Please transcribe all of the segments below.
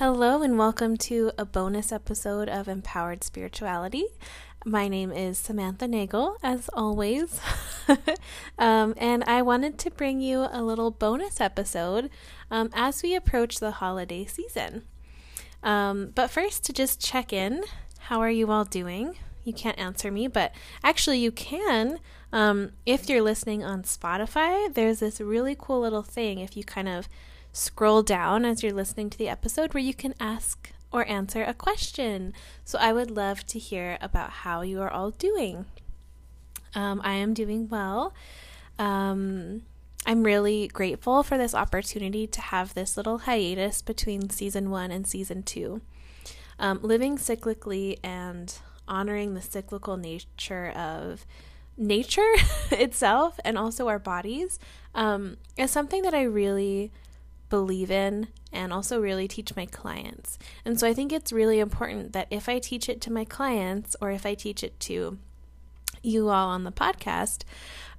Hello, and welcome to a bonus episode of Empowered Spirituality. My name is Samantha Nagel, as always. um, and I wanted to bring you a little bonus episode um, as we approach the holiday season. Um, but first, to just check in how are you all doing? You can't answer me, but actually, you can. Um, if you're listening on Spotify, there's this really cool little thing if you kind of scroll down as you're listening to the episode where you can ask or answer a question. So I would love to hear about how you are all doing. Um, I am doing well. Um, I'm really grateful for this opportunity to have this little hiatus between season one and season two. Um, living cyclically and honoring the cyclical nature of nature itself and also our bodies um, is something that I really believe in and also really teach my clients. And so I think it's really important that if I teach it to my clients or if I teach it to you all on the podcast,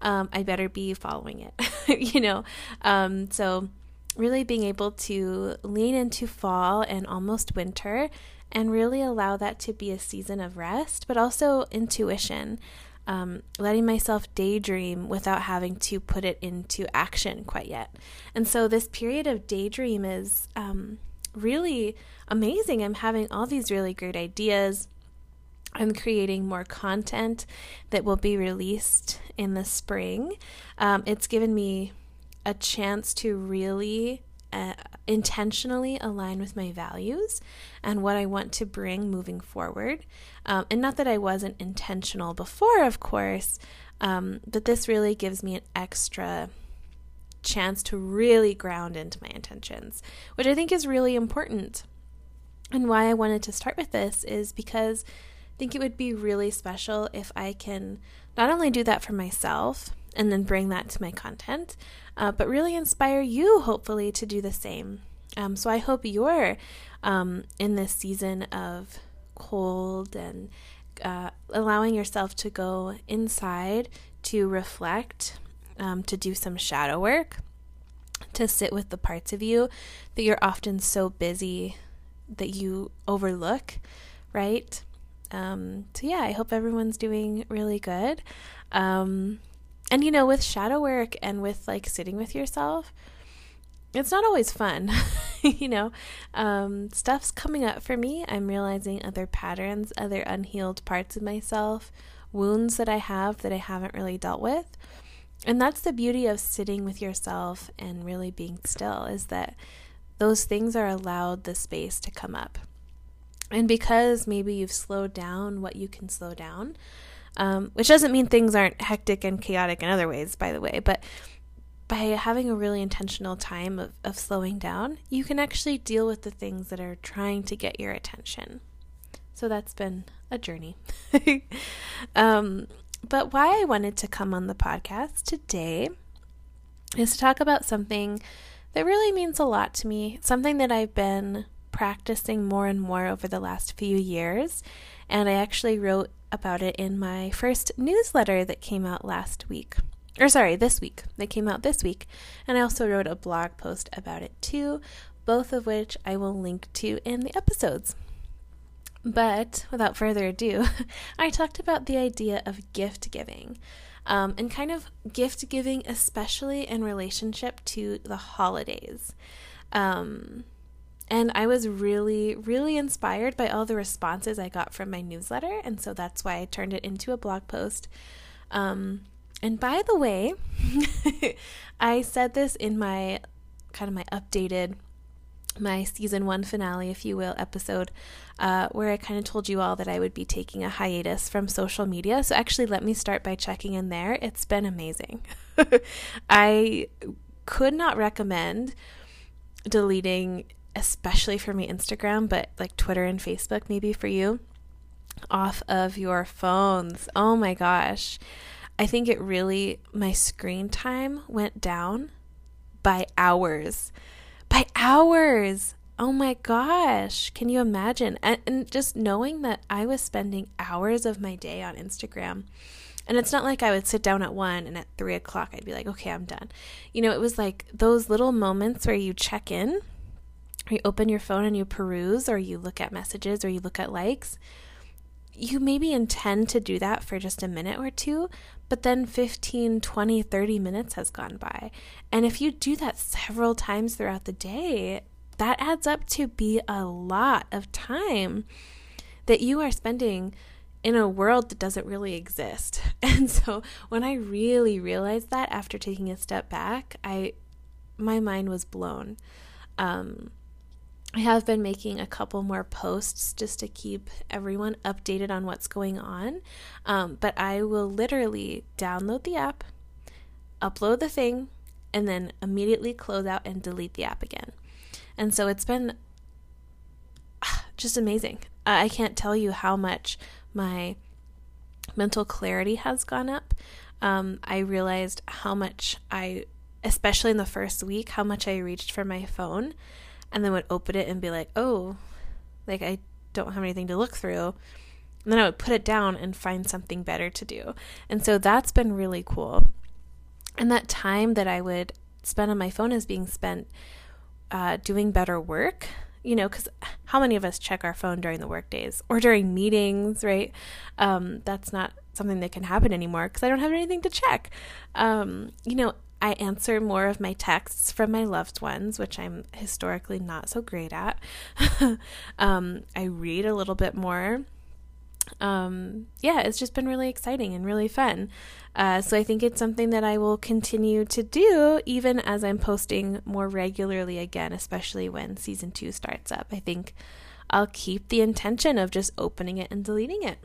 um, I better be following it, you know? Um, so, really being able to lean into fall and almost winter and really allow that to be a season of rest, but also intuition um, letting myself daydream without having to put it into action quite yet. And so this period of daydream is um, really amazing. I'm having all these really great ideas. I'm creating more content that will be released in the spring. Um, it's given me a chance to really uh, intentionally align with my values and what I want to bring moving forward. Um, and not that I wasn't intentional before, of course, um, but this really gives me an extra chance to really ground into my intentions, which I think is really important. And why I wanted to start with this is because I think it would be really special if I can not only do that for myself and then bring that to my content, uh, but really inspire you, hopefully, to do the same. Um, so I hope you're um, in this season of cold and uh, allowing yourself to go inside to reflect, um, to do some shadow work, to sit with the parts of you that you're often so busy that you overlook, right? Um, so, yeah, I hope everyone's doing really good. Um, and you know, with shadow work and with like sitting with yourself, it's not always fun. you know, um, stuff's coming up for me. I'm realizing other patterns, other unhealed parts of myself, wounds that I have that I haven't really dealt with. And that's the beauty of sitting with yourself and really being still is that those things are allowed the space to come up. And because maybe you've slowed down what you can slow down, um, which doesn't mean things aren't hectic and chaotic in other ways, by the way, but by having a really intentional time of, of slowing down, you can actually deal with the things that are trying to get your attention. So that's been a journey. um, but why I wanted to come on the podcast today is to talk about something that really means a lot to me, something that I've been practicing more and more over the last few years. And I actually wrote about it in my first newsletter that came out last week. Or, sorry, this week. That came out this week. And I also wrote a blog post about it too, both of which I will link to in the episodes. But without further ado, I talked about the idea of gift giving. Um, and kind of gift giving, especially in relationship to the holidays. Um, and I was really, really inspired by all the responses I got from my newsletter. And so that's why I turned it into a blog post. Um, and by the way, I said this in my kind of my updated, my season one finale, if you will, episode, uh, where I kind of told you all that I would be taking a hiatus from social media. So actually, let me start by checking in there. It's been amazing. I could not recommend deleting especially for me, Instagram, but like Twitter and Facebook, maybe for you, off of your phones. Oh my gosh. I think it really, my screen time went down by hours. By hours. Oh my gosh. Can you imagine? And, and just knowing that I was spending hours of my day on Instagram. And it's not like I would sit down at one and at three o'clock I'd be like, okay, I'm done. You know, it was like those little moments where you check in or you open your phone and you peruse or you look at messages or you look at likes, you maybe intend to do that for just a minute or two, but then 15, 20, 30 minutes has gone by. And if you do that several times throughout the day, that adds up to be a lot of time that you are spending in a world that doesn't really exist. And so when I really realized that after taking a step back, I my mind was blown. Um, I have been making a couple more posts just to keep everyone updated on what's going on. Um, but I will literally download the app, upload the thing, and then immediately close out and delete the app again. And so it's been just amazing. I can't tell you how much my mental clarity has gone up. Um, I realized how much I, especially in the first week, how much I reached for my phone and then would open it and be like, oh, like I don't have anything to look through. And then I would put it down and find something better to do. And so that's been really cool. And that time that I would spend on my phone is being spent uh, doing better work. You know, because how many of us check our phone during the work days or during meetings, right? Um, that's not something that can happen anymore because I don't have anything to check. Um, you know, I answer more of my texts from my loved ones, which I'm historically not so great at. um, I read a little bit more. Um, yeah, it's just been really exciting and really fun. Uh, so I think it's something that I will continue to do even as I'm posting more regularly again, especially when season two starts up. I think I'll keep the intention of just opening it and deleting it.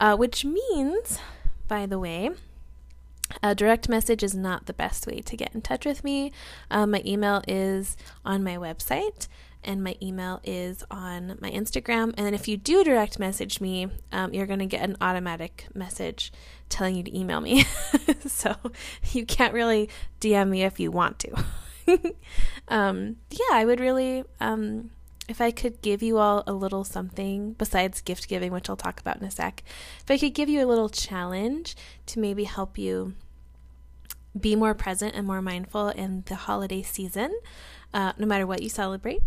Uh, which means, by the way, a direct message is not the best way to get in touch with me. Um, my email is on my website, and my email is on my Instagram. And if you do direct message me, um, you're going to get an automatic message telling you to email me. so you can't really DM me if you want to. um, yeah, I would really, um, if I could give you all a little something besides gift giving, which I'll talk about in a sec, if I could give you a little challenge to maybe help you be more present and more mindful in the holiday season, uh, no matter what you celebrate,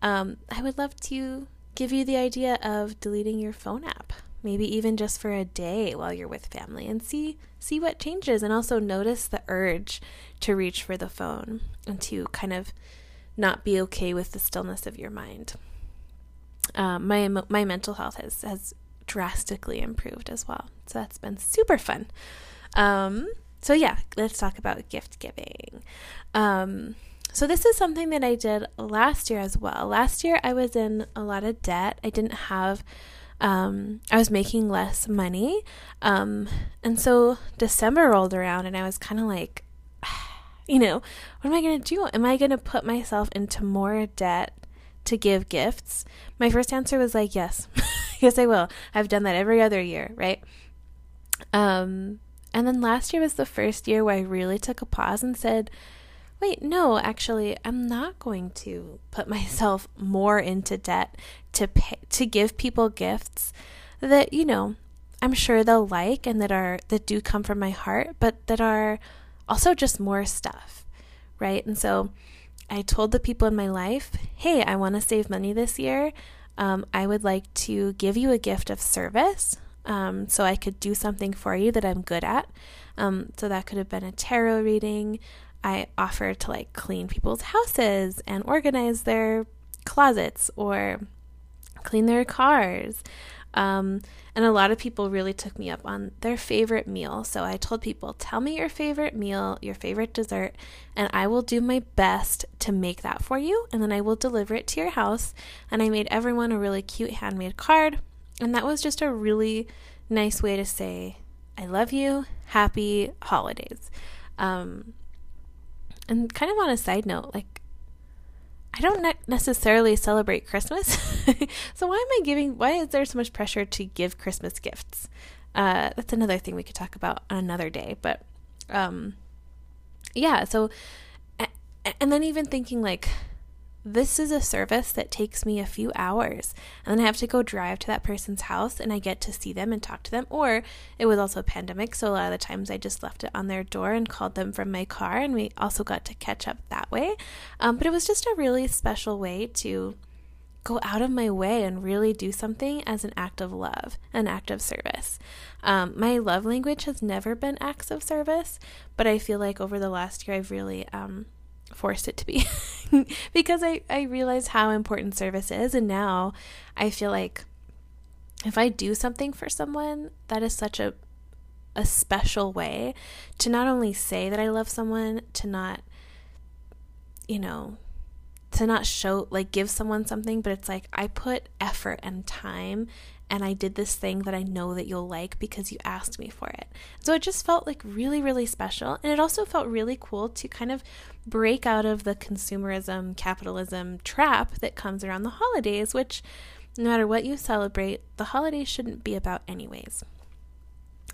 um, I would love to give you the idea of deleting your phone app maybe even just for a day while you're with family and see see what changes and also notice the urge to reach for the phone and to kind of not be okay with the stillness of your mind. Um, my my mental health has has drastically improved as well, so that's been super fun. Um, so yeah, let's talk about gift giving. Um, so this is something that I did last year as well. Last year I was in a lot of debt. I didn't have um, I was making less money. Um, and so December rolled around and I was kind of like, you know, what am I going to do? Am I going to put myself into more debt to give gifts? My first answer was like, yes, yes, I will. I've done that every other year, right? Um, and then last year was the first year where I really took a pause and said, wait, no, actually, I'm not going to put myself more into debt to pay, to give people gifts that, you know, I'm sure they'll like and that are that do come from my heart, but that are also just more stuff, right? And so I told the people in my life, "Hey, I want to save money this year. Um, I would like to give you a gift of service, um, so I could do something for you that I'm good at. Um, so that could have been a tarot reading, I offered to like clean people's houses and organize their closets or clean their cars. Um, and a lot of people really took me up on their favorite meal. So I told people, tell me your favorite meal, your favorite dessert, and I will do my best to make that for you. And then I will deliver it to your house. And I made everyone a really cute handmade card. And that was just a really nice way to say, I love you, happy holidays. Um, and kind of on a side note, like I don't ne- necessarily celebrate Christmas. so why am I giving why is there so much pressure to give Christmas gifts? Uh, that's another thing we could talk about on another day, but um yeah, so and then even thinking like this is a service that takes me a few hours and then I have to go drive to that person's house and I get to see them and talk to them. Or it was also a pandemic, so a lot of the times I just left it on their door and called them from my car, and we also got to catch up that way. Um, but it was just a really special way to go out of my way and really do something as an act of love, an act of service. Um, my love language has never been acts of service, but I feel like over the last year I've really um, forced it to be because I, I realize how important service is. And now I feel like if I do something for someone, that is such a a special way to not only say that I love someone, to not, you know, to not show, like, give someone something, but it's like I put effort and time and I did this thing that I know that you'll like because you asked me for it. So it just felt like really, really special. And it also felt really cool to kind of break out of the consumerism, capitalism trap that comes around the holidays, which no matter what you celebrate, the holidays shouldn't be about, anyways.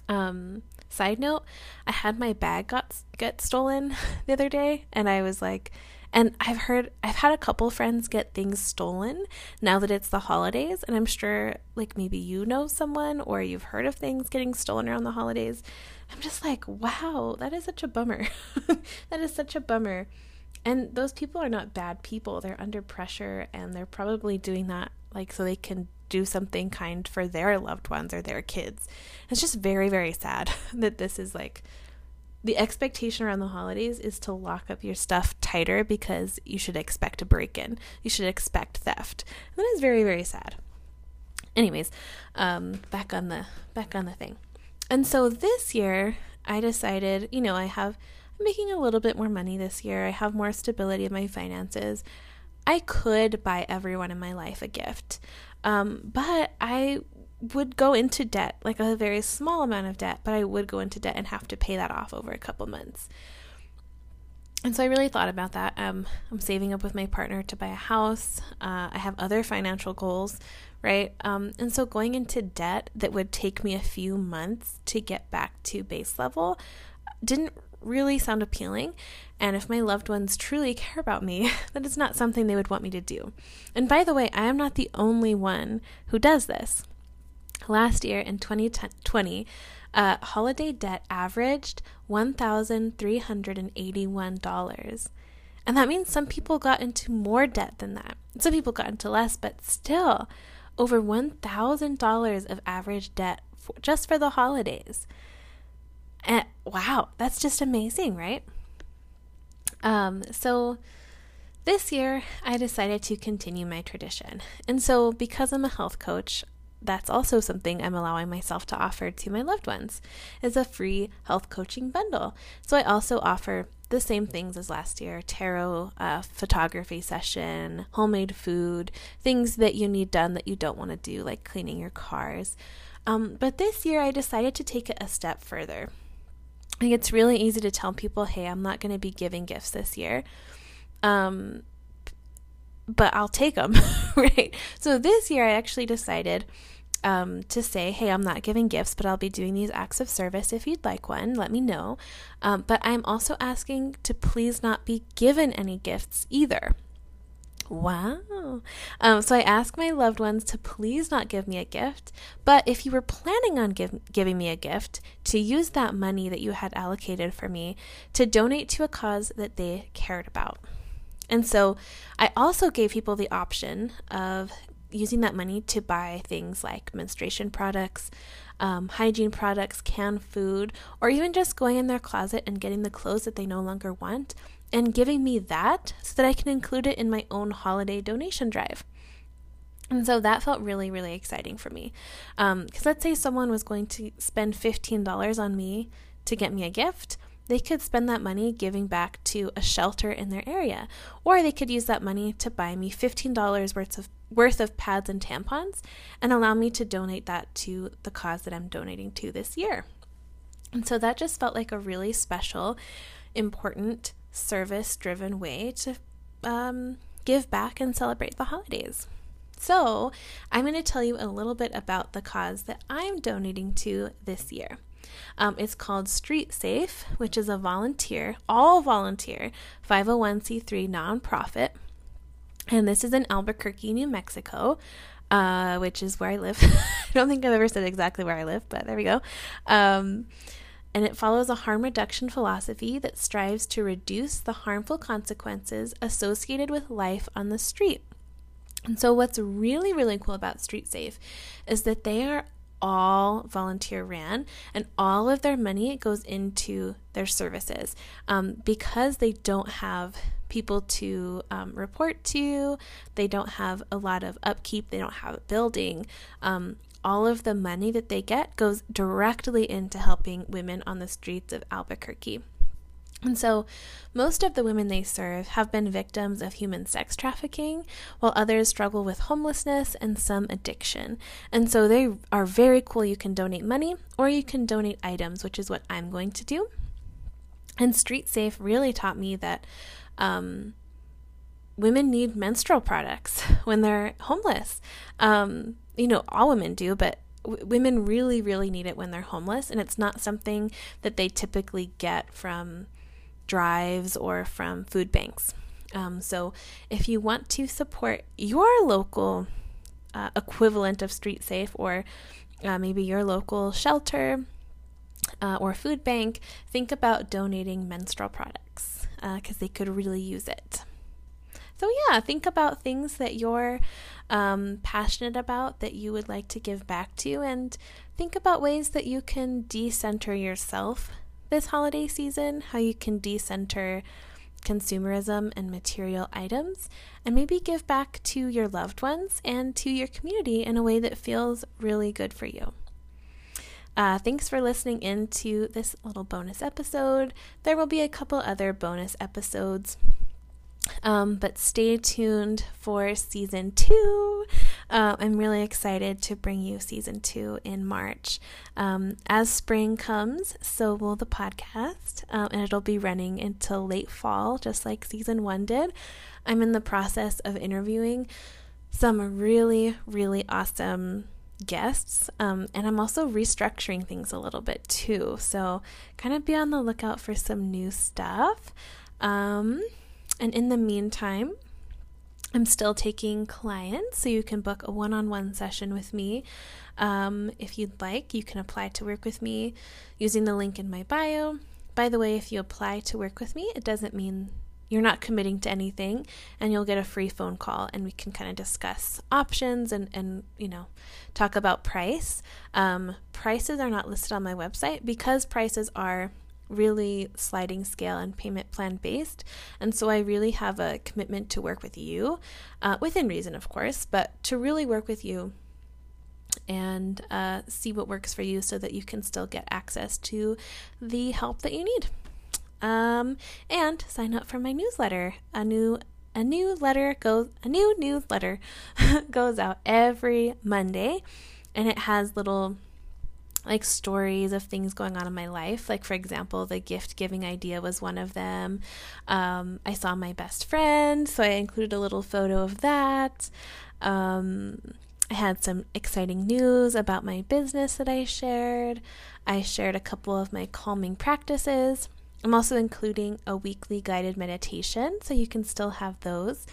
Um, side note, I had my bag got get stolen the other day, and I was like, and I've heard, I've had a couple friends get things stolen now that it's the holidays. And I'm sure, like, maybe you know someone or you've heard of things getting stolen around the holidays. I'm just like, wow, that is such a bummer. that is such a bummer. And those people are not bad people. They're under pressure and they're probably doing that, like, so they can do something kind for their loved ones or their kids. It's just very, very sad that this is like the expectation around the holidays is to lock up your stuff tighter because you should expect a break in. You should expect theft. And that is very, very sad. Anyways, um, back on the back on the thing. And so this year I decided, you know, I have I'm making a little bit more money this year. I have more stability in my finances. I could buy everyone in my life a gift. Um, but I would go into debt, like a very small amount of debt, but I would go into debt and have to pay that off over a couple months. And so I really thought about that. Um, I'm saving up with my partner to buy a house. Uh, I have other financial goals, right? Um, and so going into debt that would take me a few months to get back to base level didn't really sound appealing. And if my loved ones truly care about me, that is not something they would want me to do. And by the way, I am not the only one who does this last year in 2020, uh, holiday debt averaged $1,381. And that means some people got into more debt than that. Some people got into less, but still over $1,000 of average debt for, just for the holidays. And wow, that's just amazing, right? Um, so this year I decided to continue my tradition. And so because I'm a health coach, that's also something I'm allowing myself to offer to my loved ones is a free health coaching bundle. So I also offer the same things as last year tarot, uh, photography session, homemade food, things that you need done that you don't want to do, like cleaning your cars. Um, but this year I decided to take it a step further. Like it's really easy to tell people, hey, I'm not going to be giving gifts this year. Um, but I'll take them, right? So this year I actually decided um, to say, hey, I'm not giving gifts, but I'll be doing these acts of service. If you'd like one, let me know. Um, but I'm also asking to please not be given any gifts either. Wow. Um, so I ask my loved ones to please not give me a gift, but if you were planning on give, giving me a gift, to use that money that you had allocated for me to donate to a cause that they cared about. And so I also gave people the option of using that money to buy things like menstruation products, um, hygiene products, canned food, or even just going in their closet and getting the clothes that they no longer want and giving me that so that I can include it in my own holiday donation drive. And so that felt really, really exciting for me. Because um, let's say someone was going to spend $15 on me to get me a gift they could spend that money giving back to a shelter in their area, or they could use that money to buy me $15 worth of worth of pads and tampons and allow me to donate that to the cause that I'm donating to this year. And so that just felt like a really special, important, service driven way to um, give back and celebrate the holidays. So, I'm going to tell you a little bit about the cause that I'm donating to this year. Um, it's called Street Safe, which is a volunteer, all volunteer, 501c3 nonprofit. And this is in Albuquerque, New Mexico, uh, which is where I live. I don't think I've ever said exactly where I live, but there we go. Um, and it follows a harm reduction philosophy that strives to reduce the harmful consequences associated with life on the street. And so, what's really, really cool about Street Safe is that they are all volunteer ran and all of their money goes into their services. Um, because they don't have people to um, report to they don't have a lot of upkeep they don't have a building um, all of the money that they get goes directly into helping women on the streets of albuquerque and so, most of the women they serve have been victims of human sex trafficking, while others struggle with homelessness and some addiction. And so, they are very cool. You can donate money or you can donate items, which is what I'm going to do. And Street Safe really taught me that um, women need menstrual products when they're homeless. Um, you know, all women do, but women really, really need it when they're homeless. And it's not something that they typically get from drives or from food banks. Um, so, if you want to support your local uh, equivalent of Street Safe or uh, maybe your local shelter uh, or food bank, think about donating menstrual products because uh, they could really use it. So, yeah, think about things that you're um, passionate about that you would like to give back to, and think about ways that you can decenter yourself this holiday season, how you can decenter consumerism and material items, and maybe give back to your loved ones and to your community in a way that feels really good for you. Uh, thanks for listening in to this little bonus episode. There will be a couple other bonus episodes um, but stay tuned for season two. Uh, I'm really excited to bring you season two in March. Um, as spring comes, so will the podcast, um, and it'll be running until late fall, just like season one did. I'm in the process of interviewing some really, really awesome guests. Um, and I'm also restructuring things a little bit too. So, kind of be on the lookout for some new stuff. Um, and in the meantime, I'm still taking clients, so you can book a one on one session with me. Um, if you'd like, you can apply to work with me using the link in my bio. By the way, if you apply to work with me, it doesn't mean you're not committing to anything and you'll get a free phone call and we can kind of discuss options and, and you know talk about price um, prices are not listed on my website because prices are really sliding scale and payment plan based. And so I really have a commitment to work with you, uh, within reason, of course, but to really work with you and uh, see what works for you so that you can still get access to the help that you need. Um, and sign up for my newsletter. A new a new letter goes a new newsletter goes out every Monday and it has little like stories of things going on in my life. Like, for example, the gift giving idea was one of them. Um, I saw my best friend, so I included a little photo of that. Um, I had some exciting news about my business that I shared. I shared a couple of my calming practices. I'm also including a weekly guided meditation, so you can still have those.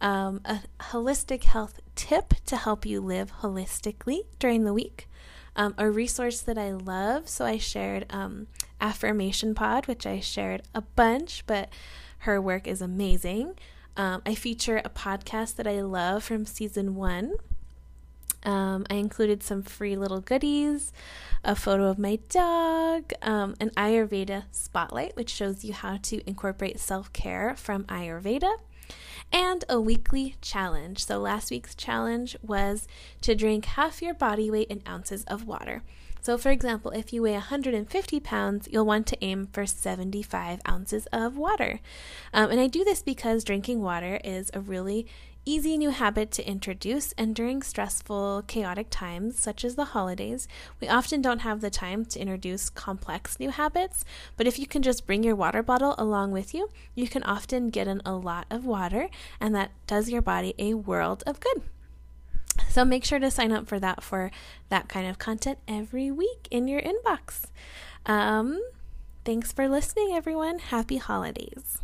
Um, a holistic health tip to help you live holistically during the week um, a resource that I love. So I shared um, Affirmation Pod, which I shared a bunch, but her work is amazing. Um, I feature a podcast that I love from season one. Um, I included some free little goodies, a photo of my dog, um, an Ayurveda spotlight, which shows you how to incorporate self care from Ayurveda and a weekly challenge. So, last week's challenge was to drink half your body weight in ounces of water. So, for example, if you weigh 150 pounds, you'll want to aim for 75 ounces of water. Um, and I do this because drinking water is a really easy new habit to introduce, and during stressful, chaotic times, such as the holidays, we often don't have the time to introduce complex new habits. But if you can just bring your water bottle along with you, you can often get in a lot of water, and that does your body a world of good. So make sure to sign up for that for that kind of content every week in your inbox. Um, thanks for listening, everyone. Happy holidays.